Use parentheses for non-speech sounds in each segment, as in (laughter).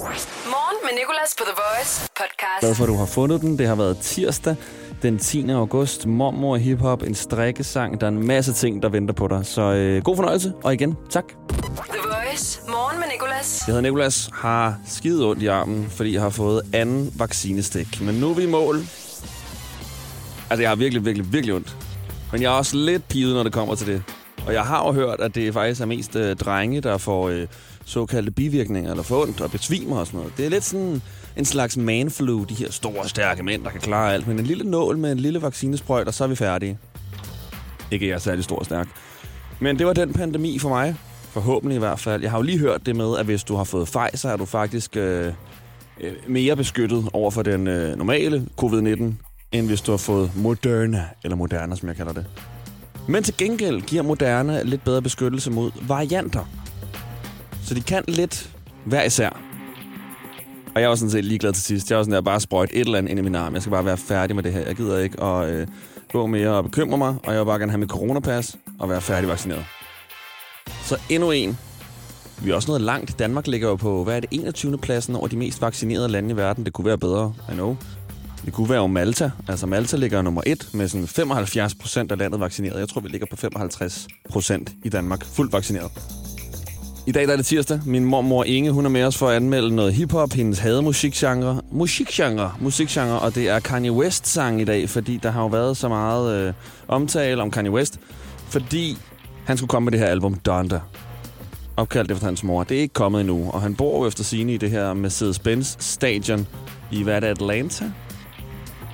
Morgen med Nicolas på The Voice podcast. Glad for, at du har fundet den. Det har været tirsdag den 10. august. Mormor hiphop, en strikkesang. Der er en masse ting, der venter på dig. Så øh, god fornøjelse, og igen, tak. The Voice. Morgen med Nicolas. Jeg hedder Nikolas, har skide ondt i armen, fordi jeg har fået anden vaccinestik. Men nu er vi i mål. Altså, jeg har virkelig, virkelig, virkelig ondt. Men jeg er også lidt pivet, når det kommer til det. Og jeg har jo hørt, at det faktisk er mest øh, drenge, der får øh, såkaldte bivirkninger, eller får ondt og besvimer og sådan noget. Det er lidt sådan en slags manflu, de her store, stærke mænd, der kan klare alt. Men en lille nål med en lille vaccinesprøjt, og så er vi færdige. Ikke jeg er særlig stor og stærk. Men det var den pandemi for mig. Forhåbentlig i hvert fald. Jeg har jo lige hørt det med, at hvis du har fået Pfizer, er du faktisk øh, øh mere beskyttet over for den øh, normale covid-19, end hvis du har fået Moderna, eller Moderna, som jeg kalder det. Men til gengæld giver Moderna lidt bedre beskyttelse mod varianter. Så de kan lidt hver især. Og jeg var sådan set ligeglad til sidst. Jeg var sådan der, bare sprøjt et eller andet ind i min arm. Jeg skal bare være færdig med det her. Jeg gider ikke at øh, gå mere og bekymre mig, og jeg vil bare gerne have mit coronapas og være færdig vaccineret. Så endnu en. Vi er også noget langt. Danmark ligger jo på, hvad er det, 21. pladsen over de mest vaccinerede lande i verden. Det kunne være bedre, I know. Det kunne være jo Malta. Altså Malta ligger nummer et med sådan 75 procent af landet vaccineret. Jeg tror, vi ligger på 55 procent i Danmark. Fuldt vaccineret. I dag der er det tirsdag. Min mormor Inge, hun er med os for at anmelde noget hiphop, hendes hademusikgenre, musikgenre, musikgenre, og det er Kanye West sang i dag, fordi der har jo været så meget øh, omtale om Kanye West, fordi han skulle komme med det her album Donda, opkaldt efter hans mor. Det er ikke kommet endnu, og han bor jo efter sine i det her Mercedes-Benz stadion i, hvad er det, Atlanta?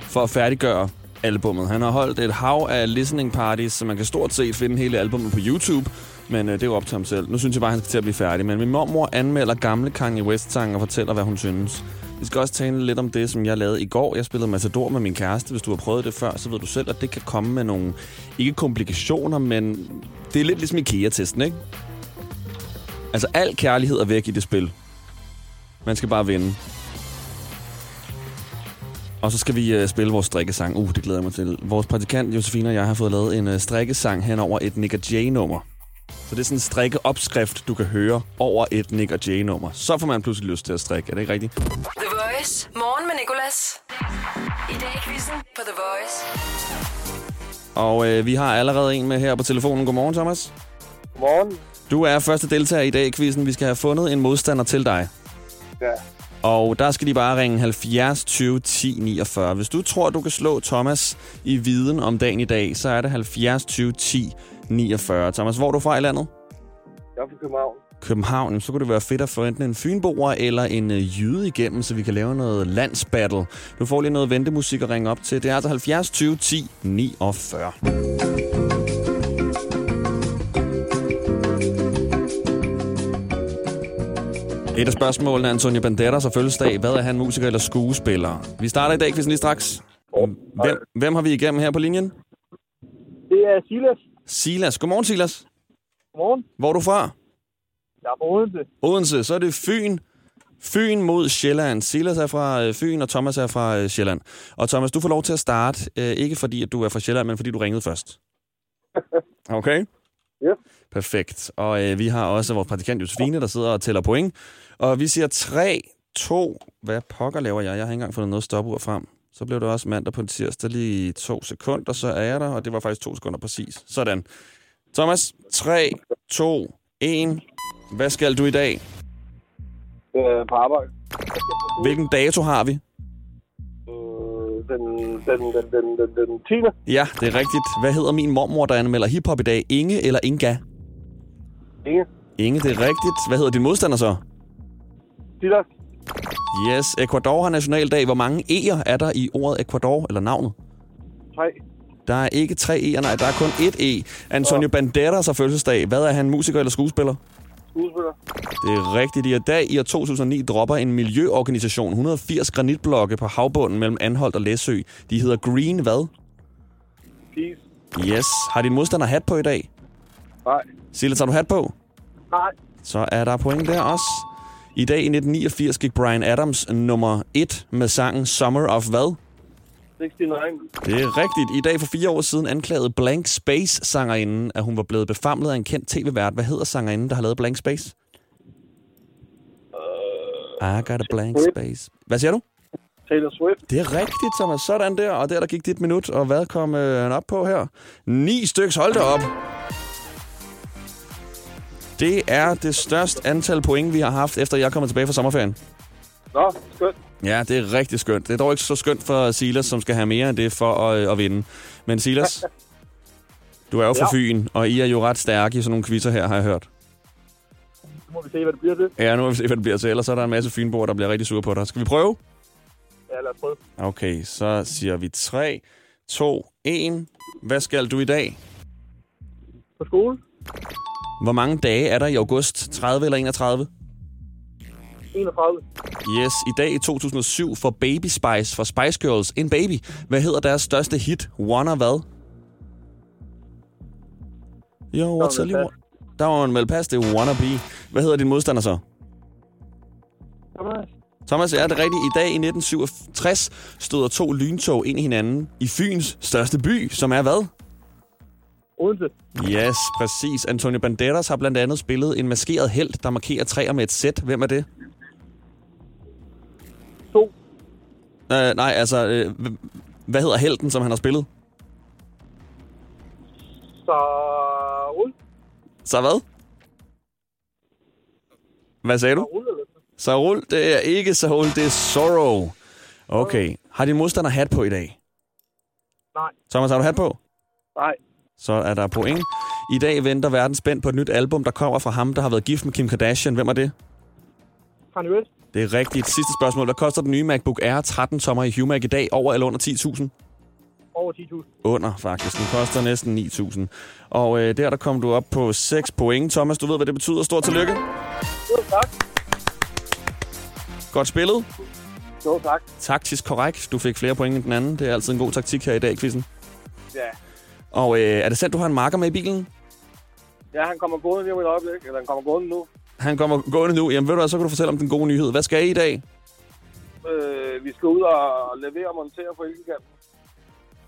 For at færdiggøre albummet. Han har holdt et hav af listening parties, så man kan stort set finde hele albummet på YouTube, men øh, det er jo op til ham selv. Nu synes jeg bare, han skal til at blive færdig. Men min mormor anmelder gamle Kanye West-sange og fortæller, hvad hun synes. Vi skal også tale lidt om det, som jeg lavede i går. Jeg spillede Matador med min kæreste. Hvis du har prøvet det før, så ved du selv, at det kan komme med nogle, ikke komplikationer, men det er lidt ligesom IKEA-testen, ikke? Altså, al kærlighed er væk i det spil. Man skal bare vinde. Og så skal vi øh, spille vores strikkesang. Uh, det glæder jeg mig til. Vores praktikant Josefine og jeg har fået lavet en øh, strikkesang hen over et Nick Jay-nummer. Så det er sådan en strikkeopskrift, du kan høre over et Nick J-nummer. Så får man pludselig lyst til at strikke. Er det ikke rigtigt? The Voice. Morgen med Nicolas. I dag i quizzen på The Voice. Og øh, vi har allerede en med her på telefonen. Godmorgen, Thomas. Godmorgen. Du er første deltager i dag i quizzen. Vi skal have fundet en modstander til dig. Ja. Og der skal de bare ringe 70 20 10 49. Hvis du tror, du kan slå Thomas i viden om dagen i dag, så er det 70 20 10 49. Thomas, hvor er du fra i landet? Jeg er fra København. København. Så kunne det være fedt at få enten en fynboer eller en øh, jyde igennem, så vi kan lave noget landsbattle. Du får lige noget ventemusik at ringe op til. Det er altså 70 20 10 49. Et af spørgsmålene er Antonio Banderas og fødselsdag. Hvad er han, musiker eller skuespiller? Vi starter i dag, quizzen lige straks. Hvem, hvem har vi igennem her på linjen? Det er Silas. Silas. Godmorgen, Silas. Godmorgen. Hvor er du fra? Jeg er fra Odense. Odense. Så er det Fyn. Fyn mod Sjælland. Silas er fra øh, Fyn, og Thomas er fra øh, Sjælland. Og Thomas, du får lov til at starte. Øh, ikke fordi, at du er fra Sjælland, men fordi du ringede først. (laughs) Okay? Ja. Perfekt. Og øh, vi har også vores praktikant Josefine, der sidder og tæller point. Og vi siger 3, 2... Hvad pokker laver jeg? Jeg har ikke engang fundet noget stopur frem. Så blev det også mandag på tirsdag lige to sekunder, så er jeg der, og det var faktisk to sekunder præcis. Sådan. Thomas, 3, 2, 1. Hvad skal du i dag? Øh, på arbejde. Hvilken dato har vi? Øh, den, den, den, den, den, den 10. Ja, det er rigtigt. Hvad hedder min mormor, der anmelder hiphop i dag? Inge eller Inga? Inge. Inge, det er rigtigt. Hvad hedder din modstander så? Silas. Yes, Ecuador har nationaldag. Hvor mange E'er er der i ordet Ecuador, eller navnet? 3. Der er ikke tre E'er, nej, der er kun ét E. Antonio Banderas har fødselsdag. Hvad er han, musiker eller skuespiller? Skuespiller. Det er rigtigt. I dag i år 2009 dropper en miljøorganisation 180 granitblokke på havbunden mellem Anholdt og Læsø. De hedder Green hvad? Peace. Yes. Har din modstander hat på i dag? Nej. Silas, har du hat på? Nej. Så er der point der også. I dag i 1989 gik Brian Adams nummer 1 med sangen Summer of hvad? 69. Det er rigtigt. I dag for fire år siden anklagede Blank Space sangerinden, at hun var blevet befamlet af en kendt tv-vært. Hvad hedder sangerinden, der har lavet Blank Space? Øh, I got a blank space. Hvad siger du? Taylor Swift. Det er rigtigt, Thomas. Sådan der. Og der, der gik dit minut. Og hvad kom øh, han op på her? Ni styks. Hold da op. Det er det største antal point, vi har haft, efter jeg er kommet tilbage fra sommerferien. Nå, skønt. Ja, det er rigtig skønt. Det er dog ikke så skønt for Silas, som skal have mere end det for at, øh, at vinde. Men Silas, (laughs) du er jo fra Ja. Fyn, og I er jo ret stærke i sådan nogle quizzer her, har jeg hørt. Nu må vi se, hvad det bliver til. Ja, nu må vi se, hvad det bliver til. Ellers så er der en masse fynboer, der bliver rigtig sure på dig. Skal vi prøve? Ja, lad os prøve. Okay, så siger vi 3, 2, 1. Hvad skal du i dag? På skole. Hvor mange dage er der i august? 30 eller 31? 31. Yes, i dag i 2007 får Baby Spice fra Spice Girls en baby. Hvad hedder deres største hit? Wanna hvad? Jo, what's a. Der var en melpas, det er Wanna Be. Hvad hedder din modstander så? Thomas. Thomas, er det rigtigt? I dag i 1967 støder to lyntog ind i hinanden i Fyns største by, som er hvad? Odense. Yes, præcis. Antonio Banderas har blandt andet spillet en maskeret held, der markerer træer med et sæt. Hvem er det? To. Uh, nej, altså, øh, hvad hedder helten, som han har spillet? Så... Rul. Så hvad? Hvad sagde du? Sarul, det er ikke Sarul, det er Sorrow. Okay. Har din modstander hat på i dag? Nej. Thomas, har du hat på? Nej. Så er der point. I dag venter verden spændt på et nyt album, der kommer fra ham, der har været gift med Kim Kardashian. Hvem er det? Kanye West. Det er rigtigt. Sidste spørgsmål. Hvad koster den nye MacBook Air 13 tommer i HUMAC i dag? Over eller under 10.000? Over 10.000. Under, faktisk. Den koster næsten 9.000. Og øh, der, der kom du op på 6 point. Thomas, du ved, hvad det betyder. Stort tillykke. Jo, tak. Godt spillet. Jo, tak. Taktisk korrekt. Du fik flere point end den anden. Det er altid en god taktik her i dag, quizzen. Ja. Og øh, er det sandt, du har en marker med i bilen? Ja, han kommer gående lige om et øjeblik, eller han kommer gående nu. Han kommer gående nu. Jamen ved du hvad, så kan du fortælle om den gode nyhed. Hvad skal I i dag? Øh, vi skal ud og levere og montere for Elgiganten.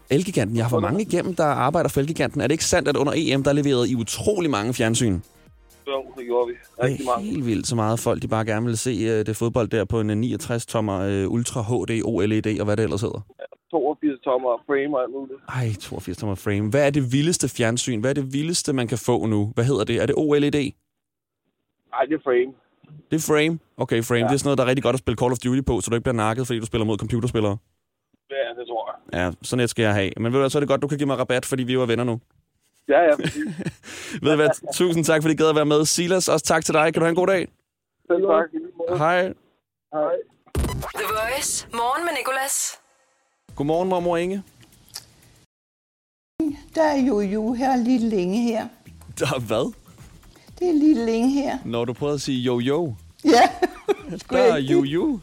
Elgiganten? Jeg har for mange igennem, der arbejder for Elgiganten. Er det ikke sandt, at under EM, der leverede I utrolig mange fjernsyn? Jo, det gjorde vi. Rigtig meget. helt vildt så meget folk, de bare gerne vil se øh, det fodbold der på en øh, 69-tommer øh, Ultra HD OLED og hvad det ellers hedder. Ja. 82-tommer frame og alt muligt. Ej, 82-tommer frame. Hvad er det vildeste fjernsyn? Hvad er det vildeste, man kan få nu? Hvad hedder det? Er det OLED? Nej, det er frame. Det er frame? Okay, frame. Ja. Det er sådan noget, der er rigtig godt at spille Call of Duty på, så du ikke bliver nakket, fordi du spiller mod computerspillere. Ja, det tror jeg. Ja, sådan et skal jeg have. Men ved du hvad, så er det godt, du kan give mig rabat, fordi vi er venner nu. Ja, ja. (laughs) ved du hvad, tusind tak, fordi I gad at være med. Silas, også tak til dig. Kan du have en god dag? Selv tak. Hej. Hej. The Voice. Morgen med Nicolas. Godmorgen, mormor Inge. Der er jo jo her lidt længe her. Der er hvad? Det er lidt længe her. Når du prøvede at sige jo jo. Ja. (laughs) Der er (laughs) jo jo.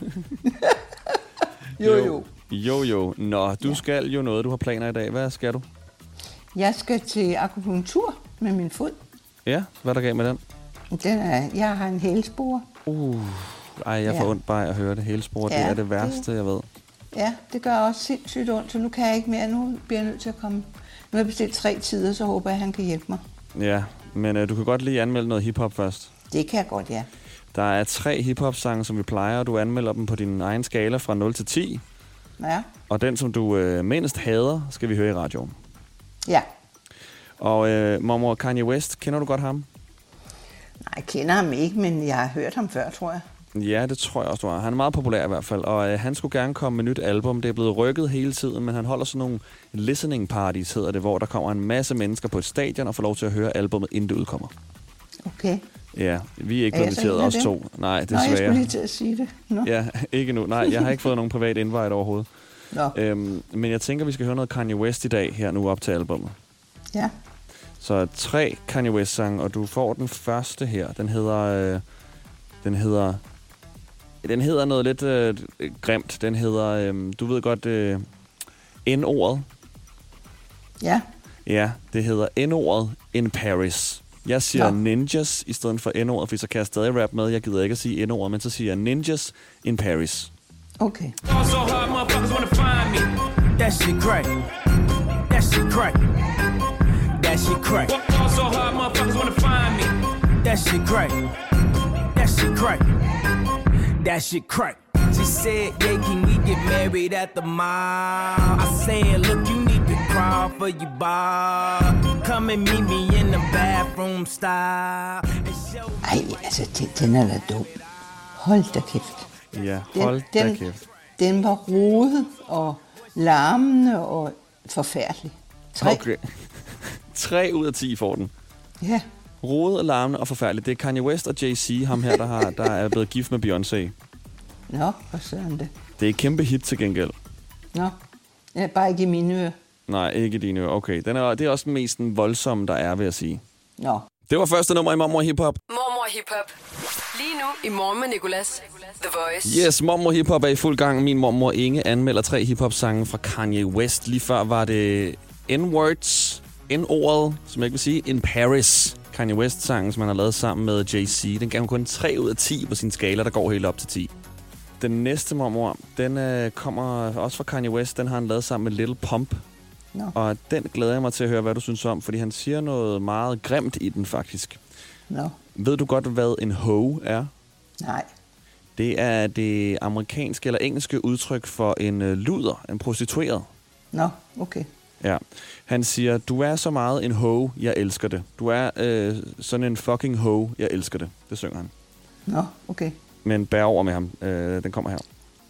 Jo, jo. Jo jo. Nå, du skal jo noget. Du har planer i dag. Hvad skal du? Jeg skal til akupunktur med min fod. Ja, hvad er der galt med den? Den er, jeg har en hælspore. Ej, jeg får Ja. ondt bare at høre det. Hele spor, det Ja, er det værste, jeg ved. Ja, det gør også sindssygt ondt, så nu kan jeg ikke mere. Nu bliver jeg nødt til at komme. Nu har jeg bestilt tre tider, så håber jeg, at han kan hjælpe mig. Ja, men øh, du kan godt lige anmelde noget hiphop først. Det kan jeg godt, ja. Der er tre hiphop-sange, som vi plejer, og du anmelder dem på din egen skala fra 0 til 10. Ja. Og den, som du øh, mindst hader, skal vi høre i radioen. Ja. Og øh, mormor Kanye West, kender du godt ham? Nej, jeg kender ham ikke, men jeg har hørt ham før, tror jeg. Ja, det tror jeg også, du har. Han er meget populær i hvert fald, og øh, han skulle gerne komme med nyt album. Det er blevet rykket hele tiden, men han holder sådan nogle listening parties, hedder det, hvor der kommer en masse mennesker på et stadion og får lov til at høre albummet, inden det udkommer. Okay. Ja, vi er ikke blevet inviteret, os to. Nej, Nå, jeg skulle desværre. lige til at sige det. Nå. Ja, ikke nu. Nej, jeg har ikke fået nogen privat invite overhovedet. Nå. Øhm, men jeg tænker, vi skal høre noget Kanye West i dag, her nu op til albummet. Ja. Så tre Kanye West-sange, og du får den første her. Den hedder... Øh, den hedder... Den hedder noget lidt øh, grimt. Den hedder... Øh, du ved godt... Øh, N-ordet. Ja. Ja, det hedder N-ordet in Paris. Jeg siger Nå. ninjas i stedet for N-ordet, for så kan jeg stadig rap med. Jeg gider ikke at sige N-ordet, men så siger jeg ninjas in Paris. Okay. That shit crack. That shit crack. That shit crack. Fall so hard, motherfuckers wanna find me. That shit crack. That shit crack. That shit crack. She said, yeah, can we get married at the mall? I said, look, you need to crawl for your bar. Come and meet me in the bathroom style. Ej, altså, den, den er da dum. Hold da kæft. Ja, Den, hold da den, kæft. den var rodet og larmende og forfærdelig. Tre. Okay. (laughs) 3 ud af 10 får den. Ja. Rodet, larmende og forfærdeligt. Det er Kanye West og Jay-Z, ham her, der, har, der er blevet gift med Beyoncé. Nå, for søren det. Det er et kæmpe hit til gengæld. Nå. Ja, bare ikke i mine ører. Nej, ikke dine ører. Okay, den er, det er også den mest den voldsomme, der er, vil jeg sige. Nå. Det var første nummer i Mormor Hip Hop. Mormor Hip Hop. Lige nu i Morgen med Nicolas. The Voice. Yes, Mormor Hip Hop er i fuld gang. Min mormor Inge anmelder tre hiphop-sange fra Kanye West. Lige før var det N-Words, N-ordet, som jeg ikke vil sige, In Paris. Kanye West-sangen, som han har lavet sammen med Jay-Z. Den gav hun kun 3 ud af 10 på sin skala, der går helt op til 10. Den næste mormor, den øh, kommer også fra Kanye West. Den har han lavet sammen med Little Pump. Nå. Og den glæder jeg mig til at høre, hvad du synes om, fordi han siger noget meget grimt i den faktisk. Nå. Ved du godt, hvad en hoe er? Nej. Det er det amerikanske eller engelske udtryk for en øh, luder, en prostitueret. Nå, okay. Ja. Han siger, du er så meget en hoe, jeg elsker det. Du er øh, sådan en fucking hoe, jeg elsker det. Det synger han. Nå, okay. Men bær over med ham. Øh, den kommer her.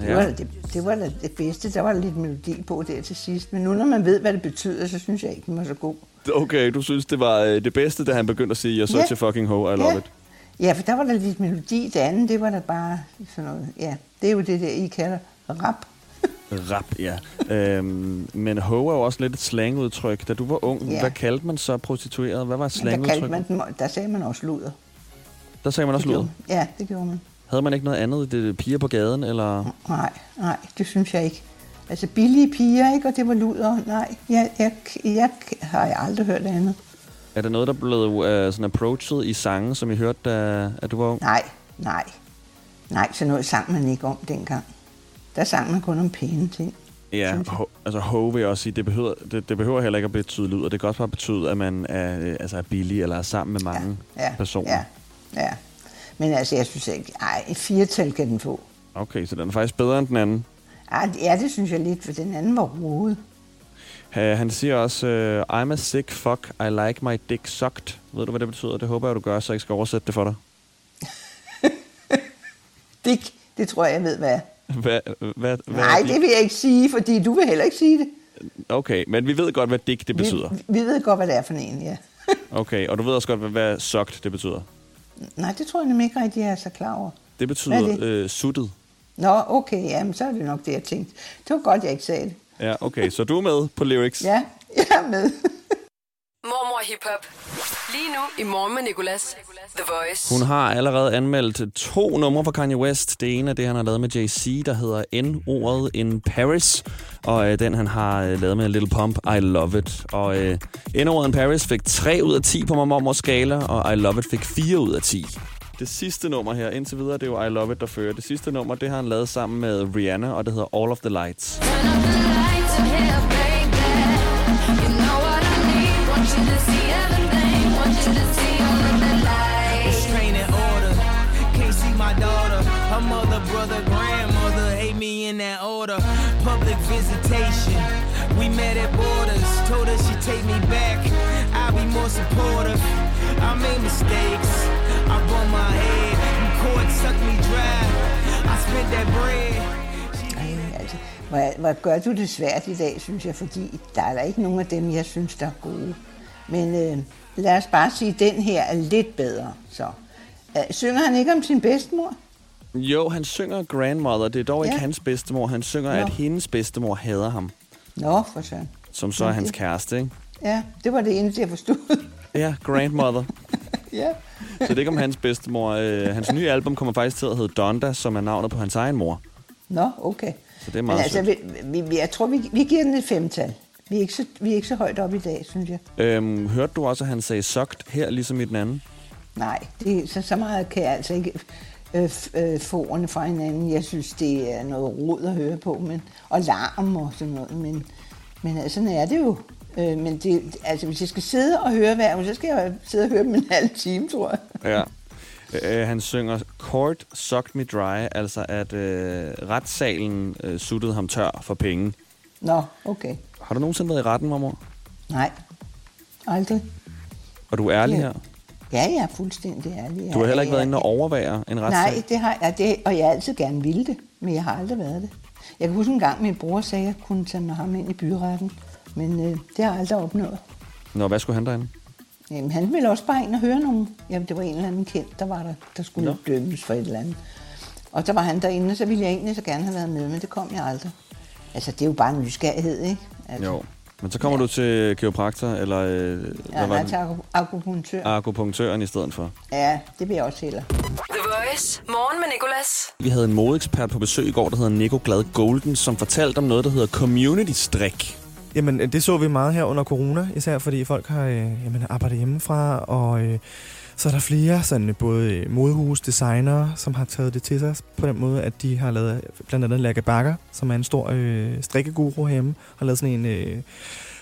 Det var, det, det var da det bedste. Der var lidt melodi på der til sidst. Men nu når man ved, hvad det betyder, så synes jeg ikke, den var så god. Okay, du synes, det var øh, det bedste, da han begyndte at sige, such Ja. a fucking hoe, I love ja. it. Ja, for der var der lidt melodi. Det andet, det var da bare sådan noget. Ja, det er jo det der, I kalder rap. (laughs) Rap, ja. øhm, men hoe er jo også lidt et slangudtryk. Da du var ung, Ja. hvad kaldte man så prostitueret? Hvad var Men der, kaldte slangudtryk? man der sagde man også luder. Der sagde man også gjorde- Ja, det gjorde man. Havde man ikke noget andet? Det er piger på gaden, eller... Nej, nej, det synes jeg ikke. Altså billige piger, ikke? Og det var luder. Nej, jeg, jeg, jeg har jeg aldrig hørt andet. Er det noget, der blev uh, sådan approached i sange, som I hørte, da at du var ung? Nej, nej. Nej, så noget sang man ikke om dengang. Der sang man kun om pæne ting. Ja, ho, altså hoe vil jeg også sige, det behøver, det, det behøver heller ikke at betyde lyd, og det kan også bare betyde, at man er, øh, altså er billig eller er sammen med mange ja, personer. Ja, ja. Men altså, jeg synes ikke, ej, et firetal kan den få. Okay, så den er faktisk bedre end den anden. Ej, ja, det synes jeg lidt, for den anden var rodet. Han siger også, uh, I'm a sick fuck, I like my dick sucked. Ved du, hvad det betyder? Det håber jeg, du gør, så jeg ikke skal oversætte det for dig. (laughs) Dick, det tror jeg, jeg ved, hvad er. Hvad, hvad, hvad Nej, det vil jeg ikke sige, fordi du vil heller ikke sige det. Okay, men vi ved godt, hvad dick det betyder. Vi, vi ved godt, hvad det er for en, ja. Okay, og du ved også godt, hvad, hvad sucked det betyder. Nej, det tror jeg nemlig ikke rigtig, jeg er så klar over. Det betyder er det? øh, suttet. Nå, okay, jamen, så er det nok det, jeg tænkte. Det var godt, jeg ikke sagde det. Ja, okay, så du er med på lyrics. Ja, (laughs) jeg er med over Hip Hop. Lige nu i Morgen med Nicolas. The Voice. Hun har allerede anmeldt to numre fra Kanye West. Det ene er det, han har lavet med Jay-Z, der hedder N-ordet in Paris. Og øh, den, han har øh, lavet med Little Pump, I Love It. Og øh, N-ordet in Paris fik 3 ud af 10 på Mormors skala, og I Love It fik 4 ud af 10. Det sidste nummer her, indtil videre, det er jo I Love It, der fører. Det sidste nummer, det har han lavet sammen med Rihanna, og det hedder All of the Lights. Public visitation. We met at borders. Told her she'd take me back. I'll be more supportive. I made mistakes. I bought my head. And court sucked me dry. I spent that bread. Ej, altså, hvor, hvor gør du det svært i dag, synes jeg, fordi der er der ikke nogen af dem, jeg synes, der er gode. Men øh, lad os bare sige, at den her er lidt bedre. Så. Øh, synger han ikke om sin bedstemor? Jo, han synger Grandmother. Det er dog ikke Ja. hans bedstemor. Han synger, Nå. at hendes bedstemor hader ham. Nå, for søren. Som så er hans kæreste, ikke? Ja, det var det eneste, jeg forstod. Ja, Grandmother. (laughs) ja. Så det er ikke om hans bedstemor. Øh, hans nye album kommer faktisk til at hedde Donda, som er navnet på hans egen mor. Nå, okay. Så det er meget Men altså, vi, vi, vi- jeg tror, vi, vi giver den et femtal. Vi er ikke så, vi er ikke så højt op i dag, synes jeg. Øhm, hørte du også, at han sagde sokt her, ligesom i den anden? Nej, det, så, så meget kan jeg altså ikke øh, øh, få ordene fra hinanden. Jeg synes, det er noget rod at høre på, men, og larm og sådan noget. Men, men altså, sådan er det jo. Øh, men det, altså, hvis jeg skal sidde og høre hver så skal jeg sidde og høre dem en (laughs) halv time, tror jeg. Ja. Øh, han synger Court Sucked Me Dry, altså at øh, retssalen øh, suttede ham tør for penge. Nå, okay. Har du nogensinde været i retten, mormor? Nej, aldrig. Og du er ærlig Ja. her? Ja, jeg er fuldstændig ærlig. Du har heller ikke været inde og overvære en retssag? Nej, det har jeg, det, og jeg har altid gerne ville det, men jeg har aldrig været det. Jeg kan huske en gang, min bror sagde, at jeg kunne tage med ham ind i byretten, men øh, det har jeg aldrig opnået. Nå, hvad skulle han derinde? Jamen, han ville også bare ind og høre nogen. Jamen, det var en eller anden kendt, der var der, der skulle Nå. dømmes for et eller andet. Og så var han derinde, og så ville jeg egentlig så gerne have været med, men det kom jeg aldrig. Altså, det er jo bare en nysgerrighed, ikke? Altså, Jo. Men så kommer ja. du til kiropraktor, eller øh, Ja, hvad nej, var til akupunktør. akupunktøren i stedet for. Ja, det jeg også hellere. The Voice. Morgen med Nicolas. Vi havde en modeekspert på besøg i går, der hedder Nico Glad Golden, som fortalte om noget, der hedder community strik. Jamen, det så vi meget her under corona, især fordi folk har øh, jamen, arbejdet hjemmefra, og øh, så er der flere, sådan, både øh, modehus, designere, som har taget det til sig på den måde, at de har lavet, blandt andet Lærke Bakker, som er en stor øh, strikkeguru herhjemme, har lavet sådan en, øh,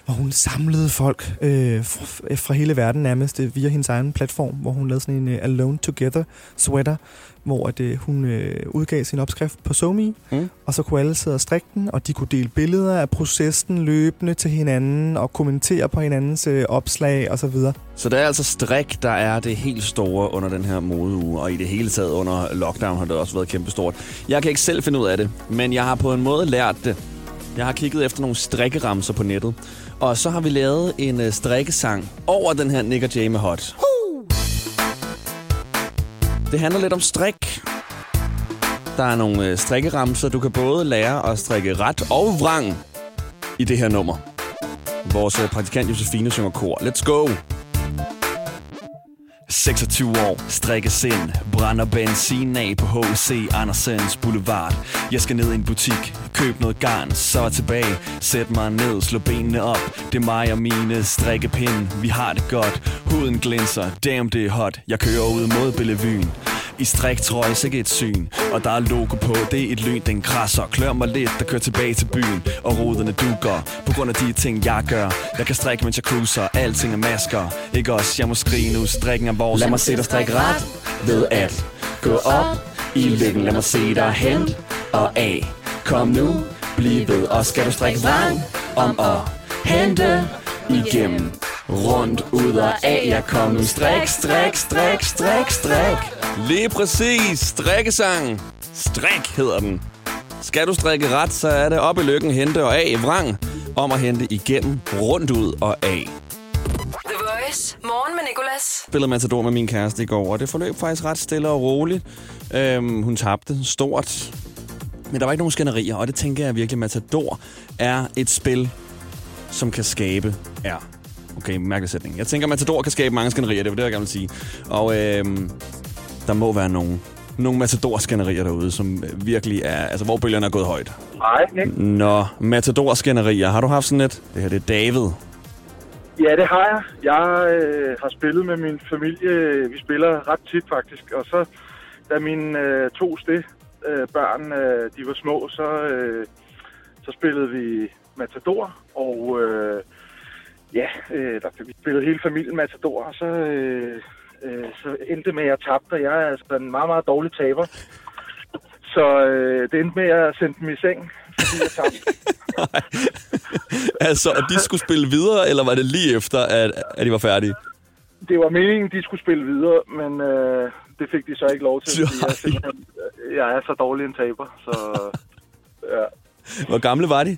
hvor hun samlede folk øh, fra, fra hele verden nærmest øh, via hendes egen platform, hvor hun lavede sådan en øh, Alone Together sweater, hvor at, øh, hun øh, udgav sin opskrift på SoMe, Mm. og så kunne alle sidde og strikke den, og de kunne dele billeder af processen løbende til hinanden, og kommentere på hinandens øh, opslag osv. Så det er altså strik, der er det helt store under den her modeuge, og i det hele taget under lockdown har det også været kæmpestort. Jeg kan ikke selv finde ud af det, men jeg har på en måde lært det. Jeg har kigget efter nogle strikkeramser på nettet, og så har vi lavet en øh, strikkesang over den her Nick og Jay med Hot. Det handler lidt om strik. Der er nogle øh, strikkeramser, du kan både lære at strikke ret og vrang i det her nummer. Vores øh, praktikant Josefine synger kor. Let's go! 26 år, strikkes sind, brænder benzin af på H.C. Andersens Boulevard. Jeg skal ned i en butik, køb noget garn, så er tilbage. Sæt mig ned, slå benene op. Det er mig og mine strikkepinde, vi har det godt. Huden glinser, damn det er hot. Jeg kører ud mod Bellevuen. I striktrøje, sikke et syn. Og der er logo på, det er et lyn, den krasser. Klør mig lidt, der kører tilbage til byen Og ruderne dukker, på grund af de ting jeg gør. Jeg kan strikke, mens jeg cruiser, alting er masker. Ikke også, jeg må skrige nu, strikken er vores. Lad mig se dig strikke ret, ved at Gå op i lykken, lad mig se dig hen og af. Kom nu, bliv ved, og skal du strikke vrang Om at hente igennem Rundt ud og af, jeg kom Strik, strik, strik, strik, strik Lige præcis, strikkesang. Strik hedder den. Skal du strikke ret, så er det op i lykken, hente og af vrang Om at hente igennem, rundt ud og af The Voice. Morgen med Nicolas. spillede Matador med min kæreste i går, og det forløb faktisk ret stille og roligt. Øhm, hun tabte stort, men der var ikke nogen skænderier, og det tænker jeg virkelig, Matador er et spil, som kan skabe... Ja, okay, mærkelig sætning. Jeg tænker, Matador kan skabe mange skænderier, det var det, jeg gerne vil sige. Og øhm, der må være nogle, nogle Matador-skænderier derude, som virkelig er... Altså, hvor bølgerne er gået højt. Hej, Nick. Nå, Matador-skænderier. Har du haft sådan et? Det her, det er David. Ja, det har jeg. Jeg øh, har spillet med min familie. Vi spiller ret tit faktisk. Og så, da mine øh, to sted øh, børn øh, de var små, så, øh, så spillede vi Matador. Og øh, ja, øh, der fik vi spillet hele familien Matador. Og så, øh, øh, så endte med, at jeg tabte. Og jeg er altså en meget, meget dårlig taber. Så øh, det endte med at sende dem i seng, fordi jeg tabte. (laughs) altså, at de skulle spille videre, eller var det lige efter, at, at de var færdige? Det var meningen, de skulle spille videre, men øh, det fik de så ikke lov til, (laughs) fordi jeg, er jeg er så dårlig en taber. Så, ja. Hvor gamle var de?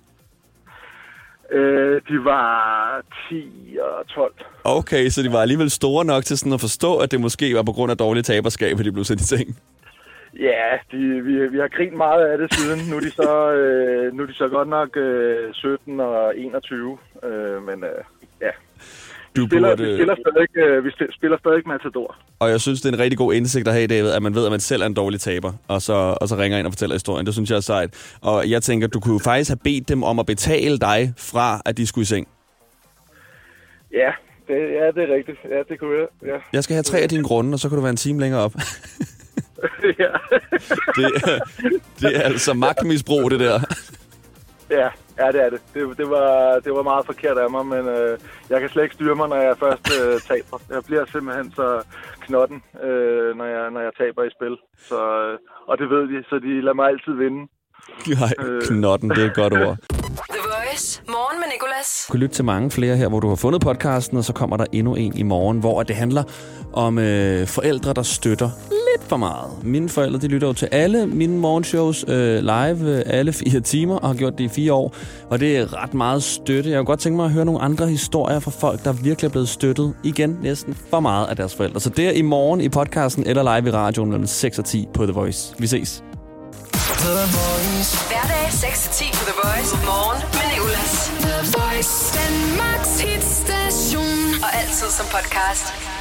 Øh, de var 10 og 12. Okay, så de var alligevel store nok til sådan at forstå, at det måske var på grund af dårlig taberskab, at de blev sendt i ting. Ja, de, vi, vi har grint meget af det siden. Nu er de så, øh, nu er de så godt nok øh, 17 og 21. Øh, men øh, Du spiller, burde- vi, spiller stadig, øh, vi spiller stadig Matador. Og jeg synes, det er en rigtig god indsigt at have, David, at man ved, at man selv er en dårlig taber, og så, og så ringer ind og fortæller historien. Det synes jeg er sejt. Og jeg tænker, du kunne jo faktisk have bedt dem om at betale dig fra, at de skulle i seng. Ja, det, ja, det er rigtigt. Ja, det kunne jeg. Ja. Jeg skal have tre af dine grunde, og så kan du være en time længere op. (laughs) ja. (laughs) Det, er- det er altså magtmisbrug, det der. ja, ja, det er det. det. Det var, det var meget forkert af mig, men øh, jeg kan slet ikke styre mig, når jeg først øh, taber. Jeg bliver simpelthen så knotten, øh, når, jeg, når jeg taber i spil. Så, øh, og det ved de, så de lader mig altid vinde. Nej, knotten, det er et godt ord. The Voice. Morgen med Nicolas. Du kan lytte til mange flere her, hvor du har fundet podcasten, og så kommer der endnu en i morgen, hvor det handler om øh, forældre, der støtter lidt for meget. Mine forældre, de lytter jo til alle mine morgenshows øh, live, øh, alle fire timer, og har gjort det i fire år. Og det er ret meget støtte. Jeg kunne godt tænke mig at høre nogle andre historier fra folk, der virkelig er blevet støttet igen næsten for meget af deres forældre. Så det er i morgen i podcasten eller live i radioen mellem 6 og 10 på The Voice. Vi ses. Hverdag 6-10 på The Voice. Morgen med Nicolas. The Voice. Danmarks hitstation. Og altid som podcast.